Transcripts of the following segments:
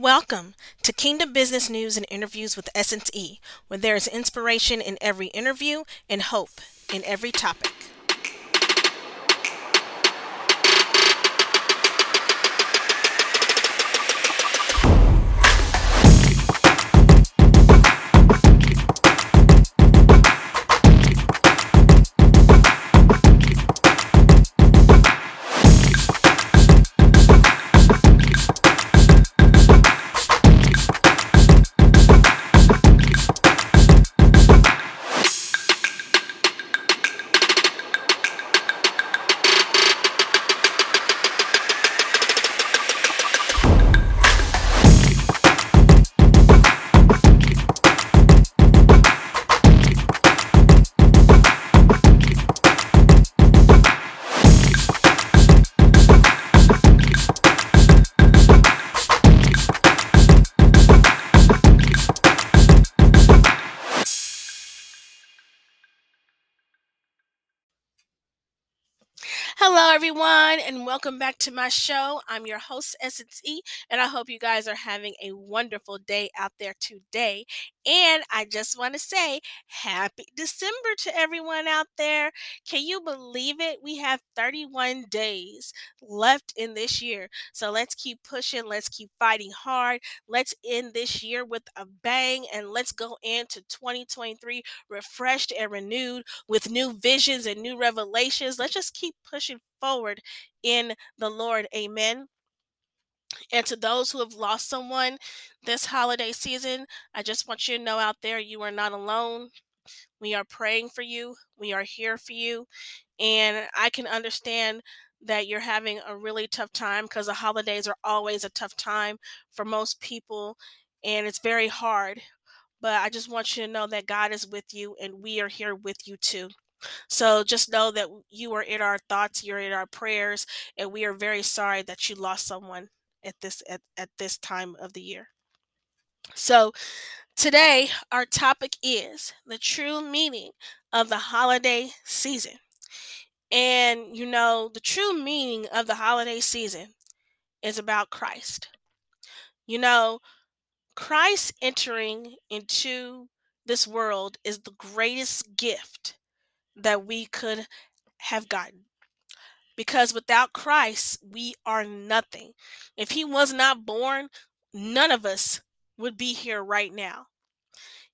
Welcome to Kingdom Business News and Interviews with Essence E, where there is inspiration in every interview and hope in every topic. Everyone, and welcome back to my show. I'm your host, Essence E, and I hope you guys are having a wonderful day out there today. And I just want to say happy December to everyone out there. Can you believe it? We have 31 days left in this year. So let's keep pushing. Let's keep fighting hard. Let's end this year with a bang and let's go into 2023 refreshed and renewed with new visions and new revelations. Let's just keep pushing forward in the Lord. Amen. And to those who have lost someone this holiday season, I just want you to know out there you are not alone. We are praying for you, we are here for you. And I can understand that you're having a really tough time because the holidays are always a tough time for most people and it's very hard. But I just want you to know that God is with you and we are here with you too. So just know that you are in our thoughts, you're in our prayers, and we are very sorry that you lost someone at this at, at this time of the year. So today our topic is the true meaning of the holiday season. And you know, the true meaning of the holiday season is about Christ. You know, Christ entering into this world is the greatest gift that we could have gotten because without Christ, we are nothing. If he was not born, none of us would be here right now.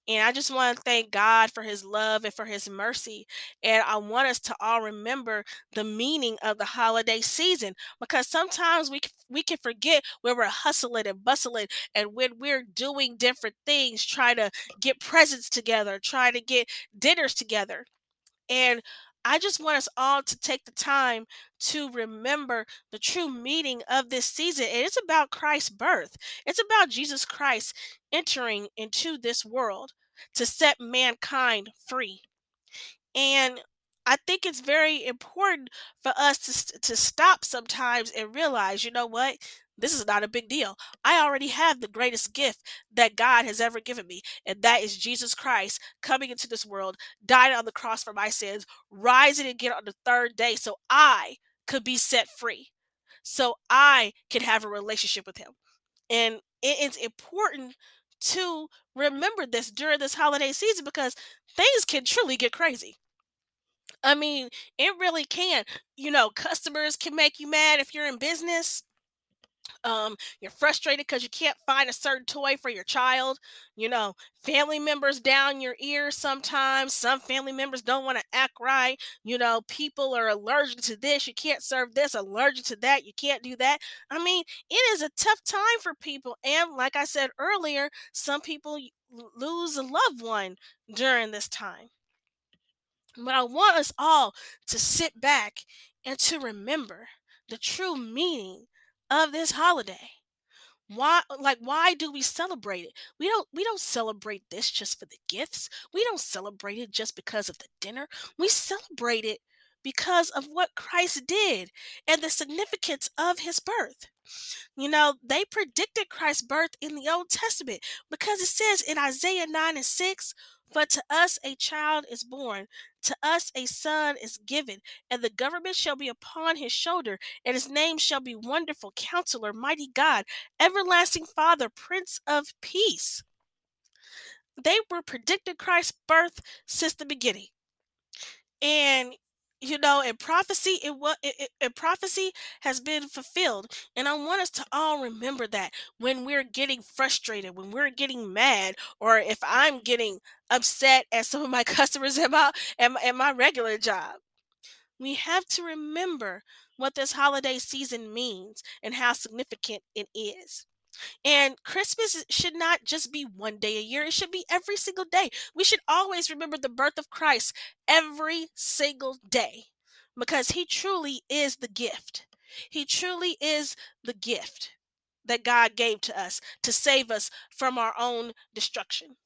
And I just want to thank God for his love and for his mercy. And I want us to all remember the meaning of the holiday season because sometimes we we can forget where we're hustling and bustling and when we're doing different things, trying to get presents together, trying to get dinners together. And I just want us all to take the time to remember the true meaning of this season. It is about Christ's birth, it's about Jesus Christ entering into this world to set mankind free. And I think it's very important for us to, to stop sometimes and realize, you know what? This is not a big deal. I already have the greatest gift that God has ever given me, and that is Jesus Christ coming into this world, dying on the cross for my sins, rising again on the third day so I could be set free, so I could have a relationship with Him. And it is important to remember this during this holiday season because things can truly get crazy. I mean, it really can. You know, customers can make you mad if you're in business um, you're frustrated because you can't find a certain toy for your child. You know, family members down your ear sometimes. Some family members don't want to act right. You know, people are allergic to this. You can't serve this, allergic to that. You can't do that. I mean, it is a tough time for people. And like I said earlier, some people lose a loved one during this time. But I want us all to sit back and to remember the true meaning of this holiday. Why uh, like why do we celebrate it? We don't we don't celebrate this just for the gifts. We don't celebrate it just because of the dinner. We celebrate it because of what Christ did and the significance of his birth. You know, they predicted Christ's birth in the Old Testament because it says in Isaiah 9 and 6 but to us a child is born, to us a son is given, and the government shall be upon his shoulder, and his name shall be Wonderful Counselor, Mighty God, Everlasting Father, Prince of Peace. They were predicting Christ's birth since the beginning. And you know, in prophecy, it was it, it, prophecy has been fulfilled, and I want us to all remember that when we're getting frustrated, when we're getting mad, or if I'm getting upset at some of my customers at my, at my regular job, we have to remember what this holiday season means and how significant it is. And Christmas should not just be one day a year, it should be every single day. We should always remember the birth of Christ every single day because he truly is the gift. He truly is the gift that God gave to us to save us from our own destruction.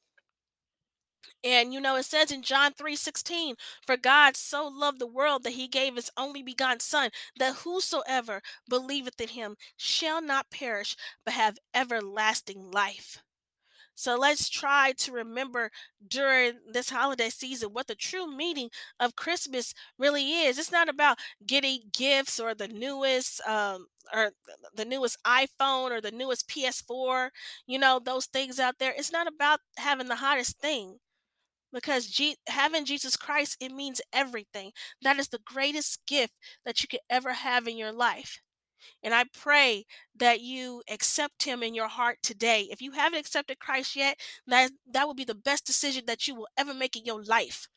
And you know, it says in John 3 16, for God so loved the world that he gave his only begotten Son, that whosoever believeth in him shall not perish, but have everlasting life. So let's try to remember during this holiday season what the true meaning of Christmas really is. It's not about getting gifts or the newest um, or the newest iPhone or the newest PS4, you know, those things out there. It's not about having the hottest thing because G- having Jesus Christ it means everything. That is the greatest gift that you could ever have in your life. And I pray that you accept him in your heart today. If you haven't accepted Christ yet, that that will be the best decision that you will ever make in your life.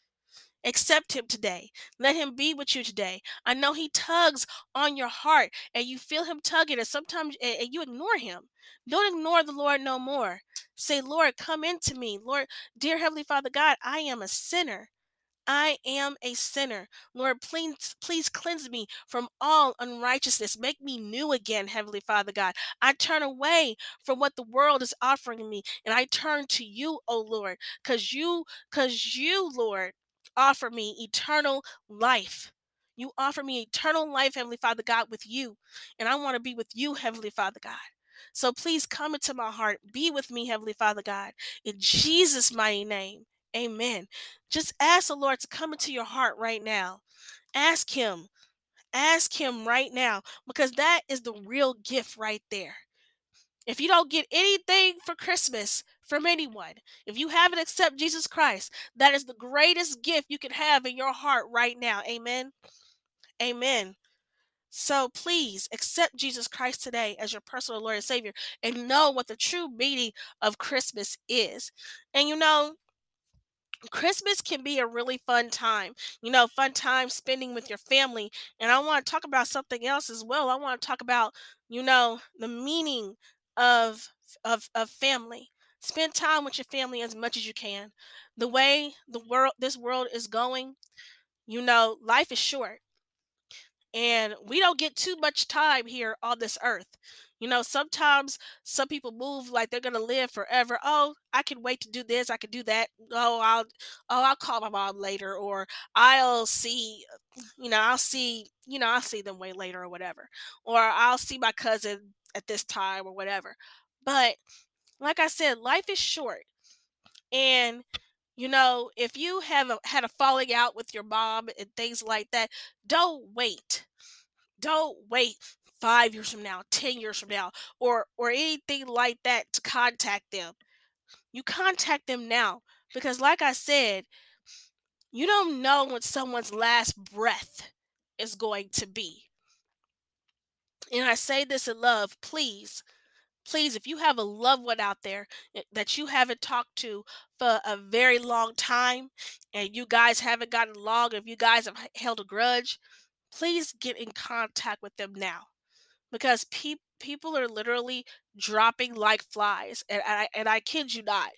Accept him today. Let him be with you today. I know he tugs on your heart and you feel him tugging and sometimes and you ignore him. Don't ignore the Lord no more. Say, Lord, come into me. Lord, dear Heavenly Father God, I am a sinner. I am a sinner. Lord, please, please cleanse me from all unrighteousness. Make me new again, Heavenly Father God. I turn away from what the world is offering me and I turn to you, O Lord, because you, because you, Lord, offer me eternal life. You offer me eternal life, Heavenly Father God, with you. And I want to be with you, Heavenly Father God. So please come into my heart. Be with me, Heavenly Father God. In Jesus' mighty name. Amen. Just ask the Lord to come into your heart right now. Ask Him. Ask Him right now because that is the real gift right there. If you don't get anything for Christmas from anyone, if you haven't accepted Jesus Christ, that is the greatest gift you can have in your heart right now. Amen. Amen. So please accept Jesus Christ today as your personal Lord and Savior and know what the true meaning of Christmas is. And you know, Christmas can be a really fun time, you know, fun time spending with your family. And I want to talk about something else as well. I want to talk about, you know, the meaning of of of family. Spend time with your family as much as you can. The way the world this world is going, you know, life is short. And we don't get too much time here on this earth. You know, sometimes some people move like they're gonna live forever. Oh, I can wait to do this, I can do that. Oh, I'll oh, I'll call my mom later, or I'll see, you know, I'll see, you know, I'll see them way later or whatever. Or I'll see my cousin at this time or whatever. But like I said, life is short. And you know, if you have a, had a falling out with your mom and things like that, don't wait. Don't wait 5 years from now, 10 years from now or or anything like that to contact them. You contact them now because like I said, you don't know when someone's last breath is going to be. And I say this in love, please please, if you have a loved one out there eh, that you haven't talked to for a very long time and you guys haven't gotten along, if you guys have held a grudge, please get in contact with them now because pe- people are literally dropping like flies. And I, and I kid you not,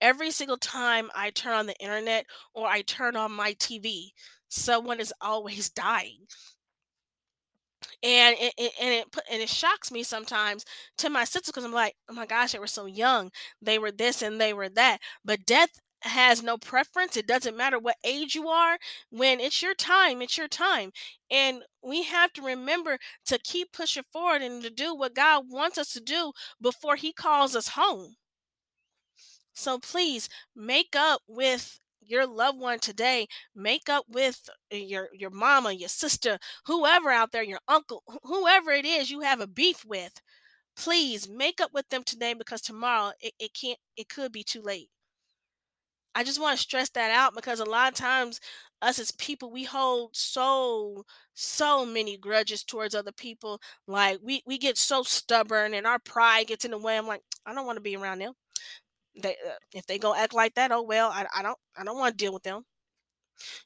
every single time I turn on the internet or I turn on my TV, someone is always dying and it, it and it and it shocks me sometimes to my sister because I'm like, oh my gosh, they were so young, they were this and they were that, but death has no preference. It doesn't matter what age you are. When it's your time, it's your time. And we have to remember to keep pushing forward and to do what God wants us to do before He calls us home. So please make up with your loved one today. Make up with uh, your your mama, your sister, whoever out there, your uncle, whoever it is you have a beef with. Please make up with them today because tomorrow it, it can't it could be too late. I just want to stress that out because a lot of times us as people we hold so so many grudges towards other people like we we get so stubborn and our pride gets in the way i'm like i don't want to be around them they uh, if they go act like that oh well I, I don't i don't want to deal with them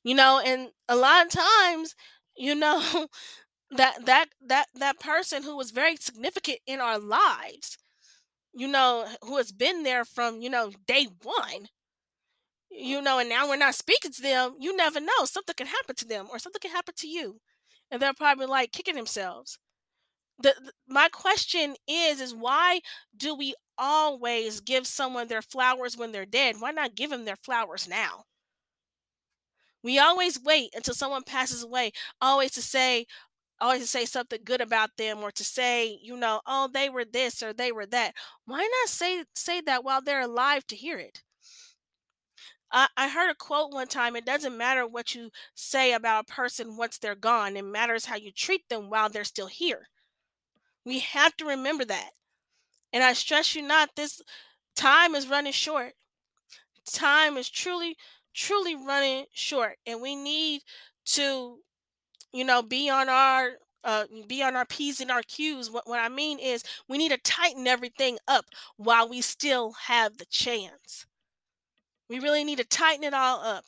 you know and a lot of times you know that that that that person who was very significant in our lives you know who has been there from you know day one you know, and now we're not speaking to them, you never know. Something can happen to them or something can happen to you. And they're probably like kicking themselves. The, the my question is is why do we always give someone their flowers when they're dead? Why not give them their flowers now? We always wait until someone passes away, always to say always to say something good about them or to say, you know, oh, they were this or they were that. Why not say say that while they're alive to hear it? I, heard a quote one time it doesn't matter what you say about a person once they're gone, it matters how you treat them while they're still here. We have to remember that. And I stress you not, this time is running short. Time is truly, truly running short. And we need to, you know, be on our uh, be on our P's and our Q's. What, what I mean is we need to tighten everything up while we still have the chance. We really need to tighten it all up.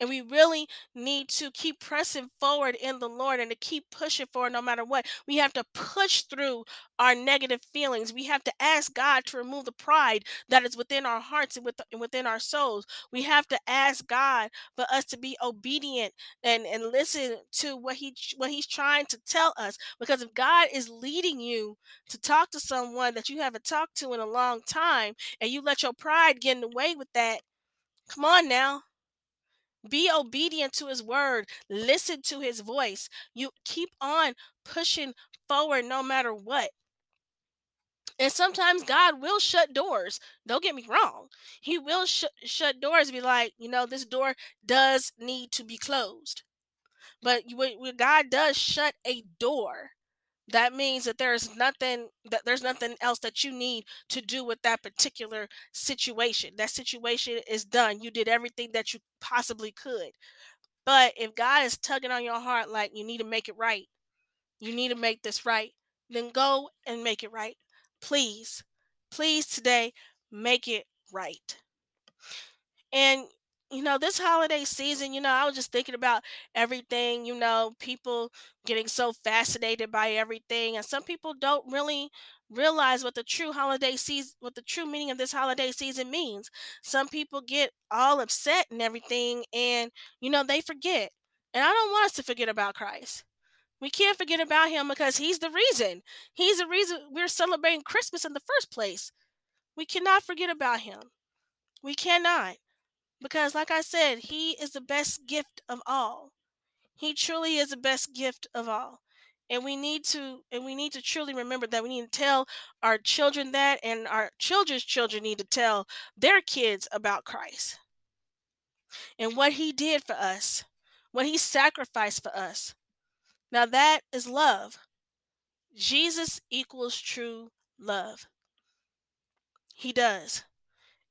And we really need to keep pressing forward in the Lord and to keep pushing forward no matter what. We have to push through our negative feelings. We have to ask God to remove the pride that is within our hearts and within our souls. We have to ask God for us to be obedient and, and listen to what he what he's trying to tell us. Because if God is leading you to talk to someone that you haven't talked to in a long time and you let your pride get in the way with that, come on now be obedient to his word. Listen to his voice. You keep on pushing forward no matter what. And sometimes God will shut doors. Don't get me wrong. He will sh- shut doors be like, you know, this door does need to be closed. But when God does shut a door, that means that there's nothing that there's nothing else that you need to do with that particular situation. That situation is done. You did everything that you possibly could. But if god is tugging on your heart like you need to make it right. You need to make this right then go and make it right. Please please today make it right. And you know, this holiday season, you know, I was just thinking about everything, you know, people getting so fascinated by everything. And some people don't really realize what the true holiday season, what the true meaning of this holiday season means. Some people get all upset and everything, and, you know, they forget. And I don't want us to forget about Christ. We can't forget about him because he's the reason. He's the reason we're celebrating Christmas in the first place. We cannot forget about him. We cannot. Because, like I said, He is the best gift of all. He truly is the best gift of all. And we need to and we need to truly remember that we need to tell our children that and our children's children need to tell their kids about Christ and what he did for us, what he sacrificed for us. Now that is love. Jesus equals true love. He does.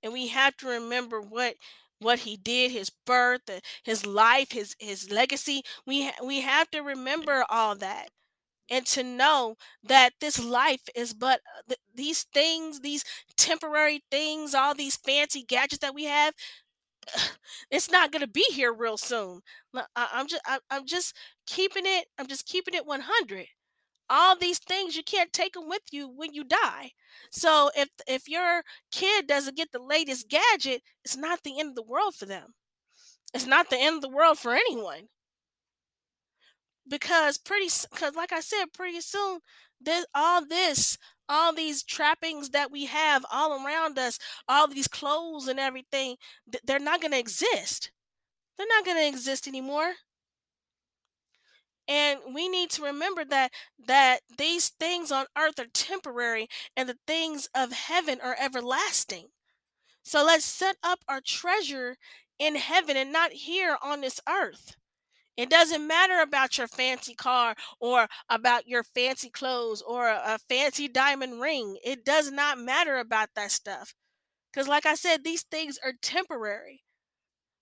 And we have to remember what what he did, his birth, his life, his his legacy. We ha- we have to remember all that and to know that this life is but uh, th- these things, these temporary things, all these fancy gadgets that we have. It's not going to be here real soon. I, I'm just I, I'm just keeping it. I'm just keeping it 100 all these things you can't take them with you when you die so if if your kid doesn't get the latest gadget it's not the end of the world for them it's not the end of the world for anyone because pretty because like i said pretty soon this all this all these trappings that we have all around us, all these clothes and everything, they're not going to exist. They're not going to exist anymore. And we need to remember that that these things on earth are temporary and the things of heaven are everlasting. So let's set up our treasure in heaven and not here on this earth. It doesn't matter about your fancy car or about your fancy clothes or a fancy diamond ring. It does not matter about that stuff. Because, like I said, these things are temporary.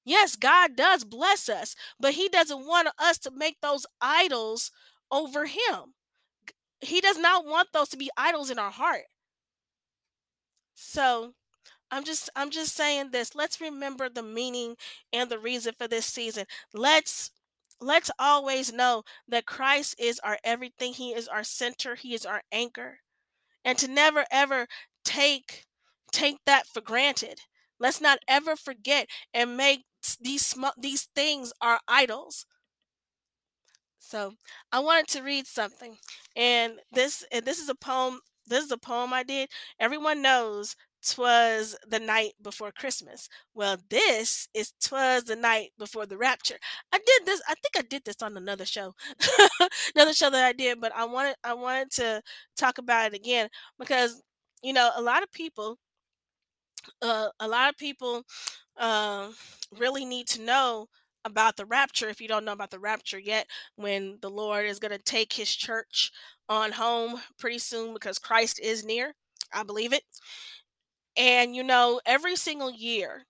Yes, God does bless us, but He doesn't want us to make those idols over Him. He does not want those to be idols in our heart. So, I'm just I'm just saying this. Let's remember the meaning and the reason for this season. Let's let's always know that Christ is our everything. He is our center. He is our anchor. And to never ever take take that for granted. Let's not ever forget and make these small these things are idols. So I wanted to read something, and this and this is a poem. This is a poem I did. Everyone knows "Twas the night before Christmas." Well, this is "Twas the night before the rapture." I did this. I think I did this on another show, another show that I did. But I wanted I wanted to talk about it again because you know a lot of people, uh, a lot of people um, really need to know about the rapture if you don't know about the rapture yet when the lord is going to take his church on home pretty soon because christ is near i believe it. And you know every single year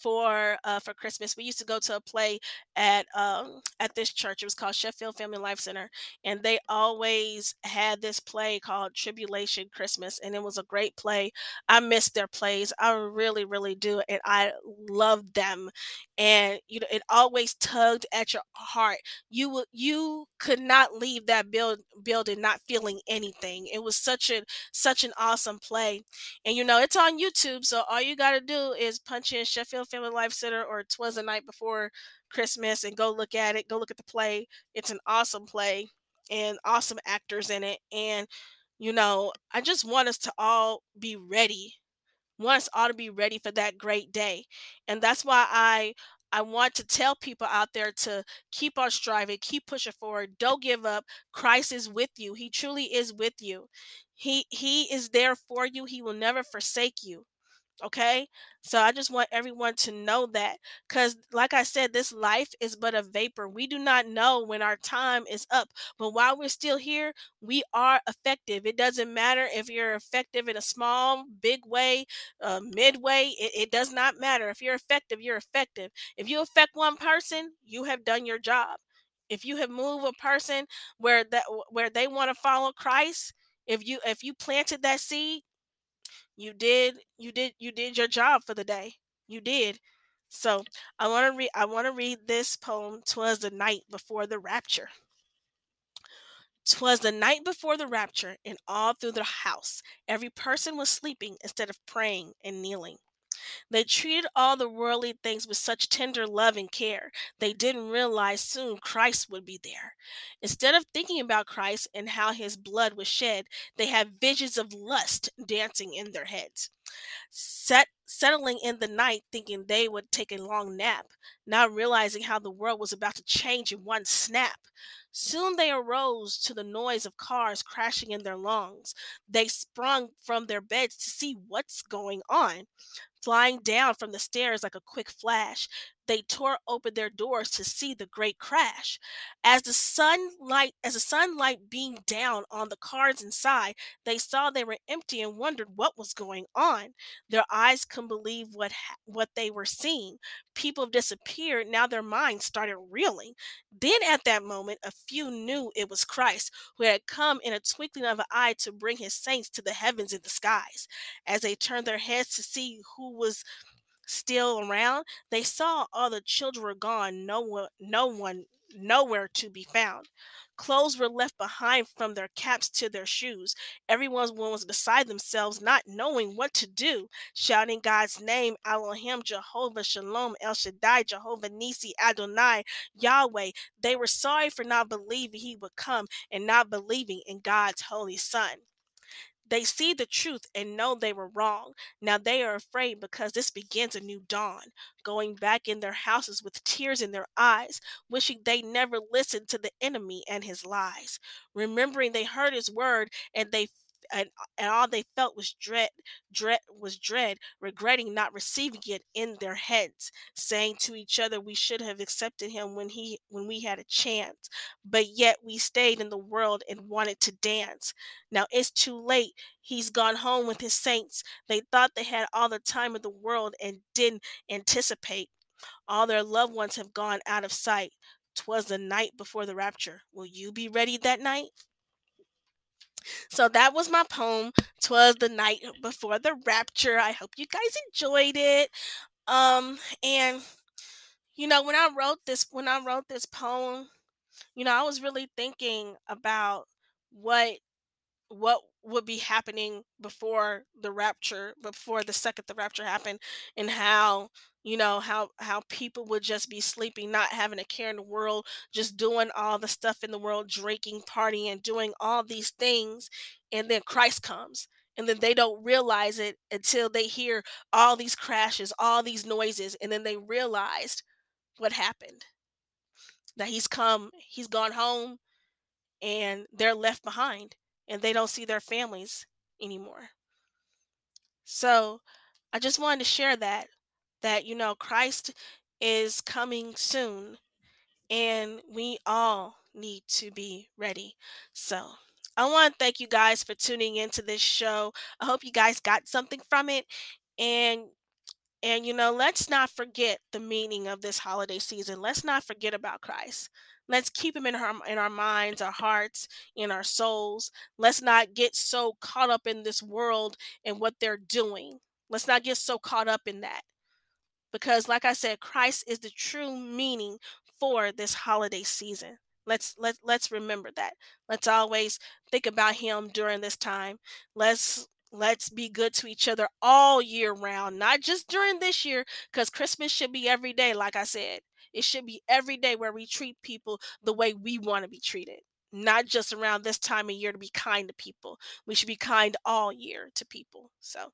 for uh, for Christmas. We used to go to a play at um, at this church. It was called Sheffield Family Life Center, and they always had this play called Tribulation Christmas, and it was a great play. I miss their plays. I really, really do, and I love them. And you know, it always tugged at your heart. You you could not leave that build building not feeling anything. It was such a such an awesome play, and you know it's on YouTube. So all you got to do is punch in Sheffield Family Life Center or Twas the Night Before Christmas and go look at it. Go look at the play. It's an awesome play and awesome actors in it. And, you know, I just want us to all be ready. Want us all to be ready for that great day. And that's why I I want to tell people out there to keep on striving, keep pushing forward, don't give up. Christ is with you. He truly is with you. He he is there for you. He will never forsake you. Okay. So I just want everyone to know that because, like I said, this life is but a vapor. We do not know when our time is up, but while we're still here, we are effective. It doesn't matter if you're effective in a small, big way, uh, midway, it, it does not matter. If you're effective, you're effective. If you affect one person, you have done your job. If you have moved a person where that where they want to follow Christ, if you if you planted that seed you did you did you did your job for the day. You did. So I want to read I want to read this poem. Twas the night before the rapture. Twas the night before the rapture, and all through the house every person was sleeping instead of praying and kneeling. They treated all the worldly things with such tender love and care, they didn't realize soon Christ would be there. Instead of thinking about Christ and how his blood was shed, they had visions of lust dancing in their heads. Set, settling in the night, thinking they would take a long nap, not realizing how the world was about to change in one snap. Soon they arose to the noise of cars crashing in their lungs. They sprung from their beds to see what's going on flying down from the stairs like a quick flash. They tore open their doors to see the great crash. As the sunlight, as the sunlight beamed down on the cars inside, they saw they were empty and wondered what was going on. Their eyes couldn't believe what what they were seeing. People have disappeared. Now their minds started reeling. Then at that moment, a few knew it was Christ who had come in a twinkling of an eye to bring his saints to the heavens and the skies. As they turned their heads to see who was still around, they saw all the children were gone, no one, no one, nowhere to be found. Clothes were left behind from their caps to their shoes. Everyone was beside themselves, not knowing what to do, shouting God's name, Elohim, Jehovah, Shalom, El Shaddai, Jehovah Nisi, Adonai, Yahweh. They were sorry for not believing he would come and not believing in God's holy son. They see the truth and know they were wrong. Now they are afraid because this begins a new dawn, going back in their houses with tears in their eyes, wishing they never listened to the enemy and his lies. Remembering they heard his word and they and, and all they felt was dread dread was dread regretting not receiving it in their heads saying to each other we should have accepted him when he when we had a chance but yet we stayed in the world and wanted to dance. Now it's too late. He's gone home with his saints. They thought they had all the time in the world and didn't anticipate. All their loved ones have gone out of sight. 'twas the night before the rapture. Will you be ready that night so that was my poem. Twas the night before the rapture. I hope you guys enjoyed it. Um and you know when I wrote this when I wrote this poem, you know, I was really thinking about what what would be happening before the rapture before the second the rapture happened and how you know how how people would just be sleeping not having a care in the world just doing all the stuff in the world drinking partying doing all these things and then christ comes and then they don't realize it until they hear all these crashes all these noises and then they realized what happened that he's come he's gone home and they're left behind and they don't see their families anymore. So I just wanted to share that that you know Christ is coming soon and we all need to be ready. So I want to thank you guys for tuning into this show. I hope you guys got something from it and and you know, let's not forget the meaning of this holiday season. Let's not forget about Christ. Let's keep him in our in our minds, our hearts, in our souls. Let's not get so caught up in this world and what they're doing. Let's not get so caught up in that because like I said, Christ is the true meaning for this holiday season. Let's let let's remember that. Let's always think about him during this time. Let's let's be good to each other all year round, not just during this year cuz Christmas should be every day like I said. It should be every day where we treat people the way we want to be treated. Not just around this time of year to be kind to people. We should be kind all year to people. So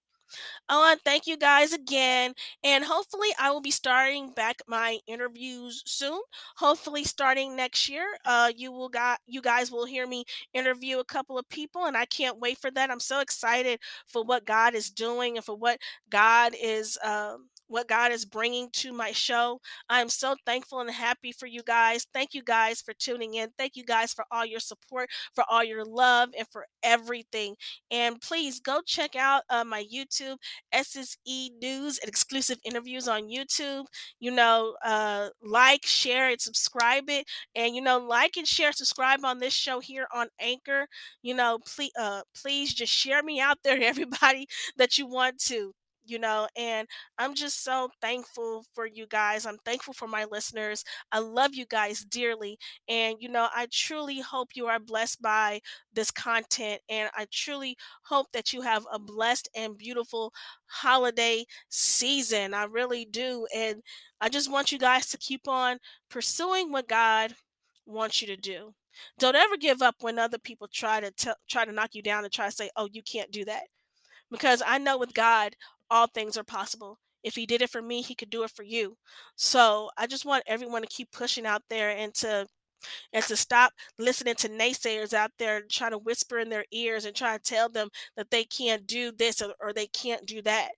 I want to thank you guys again, and hopefully, I will be starting back my interviews soon. Hopefully, starting next year, uh, you will got you guys will hear me interview a couple of people, and I can't wait for that. I'm so excited for what God is doing and for what God is. Um, what God is bringing to my show. I'm so thankful and happy for you guys. Thank you guys for tuning in. Thank you guys for all your support, for all your love, and for everything. And please go check out uh, my YouTube, SSE News and exclusive interviews on YouTube. You know, uh, like, share, and subscribe it. And, you know, like and share, subscribe on this show here on Anchor. You know, please, uh, please just share me out there to everybody that you want to you know and i'm just so thankful for you guys i'm thankful for my listeners i love you guys dearly and you know i truly hope you are blessed by this content and i truly hope that you have a blessed and beautiful holiday season i really do and i just want you guys to keep on pursuing what god wants you to do. Don't ever give up when other people try to tell try to knock you down and try to say oh you can't do that because I know with God, all things are possible. If he did it for me, he could do it for you. So I just want everyone to keep pushing out there and to and to stop listening to naysayers out there trying to whisper in their ears and try to tell them that they can't do this or, or they can't do that.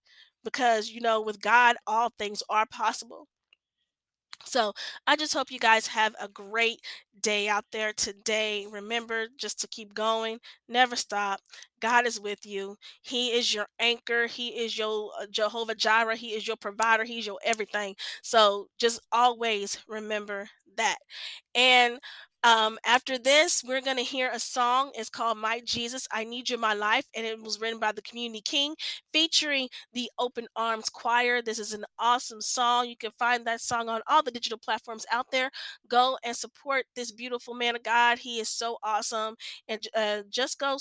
Because you know, with God, all things are possible. So I just hope you guys have a great day out there today. Remember just to keep going, never stop. God is with you. He is your anchor. He is your uh, Jehovah Jireh. He is your provider. He's your everything. So just always remember that. And um, after this, we're going to hear a song. It's called My Jesus, I Need You My Life. And it was written by the Community King featuring the Open Arms Choir. This is an awesome song. You can find that song on all the digital platforms out there. Go and support this beautiful man of God. He is so awesome. And uh, just go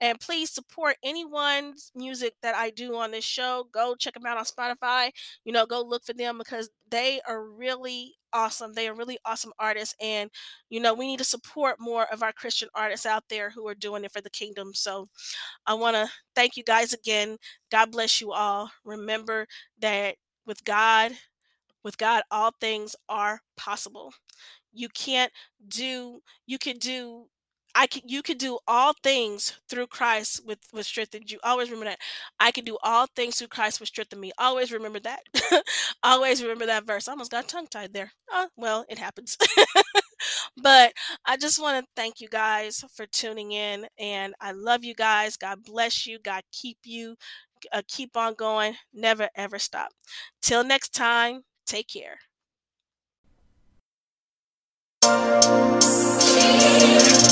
and please support anyone's music that I do on this show. Go check them out on Spotify. You know, go look for them because they are really awesome. They are really awesome artists. And, you know, we need to support more of our Christian artists out there who are doing it for the kingdom. So I want to thank you guys again. God bless you all. Remember that with God, with God, all things are possible. You can't do, you can do I can you can do all things through Christ with with strengthened you. Always remember that. I can do all things through Christ with strengthened me. Always remember that. Always remember that verse. I almost got tongue tied there. Oh, well, it happens. but I just want to thank you guys for tuning in and I love you guys. God bless you. God keep you. Uh, keep on going. Never ever stop. Till next time, take care.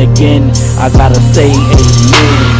up. I gotta say amen.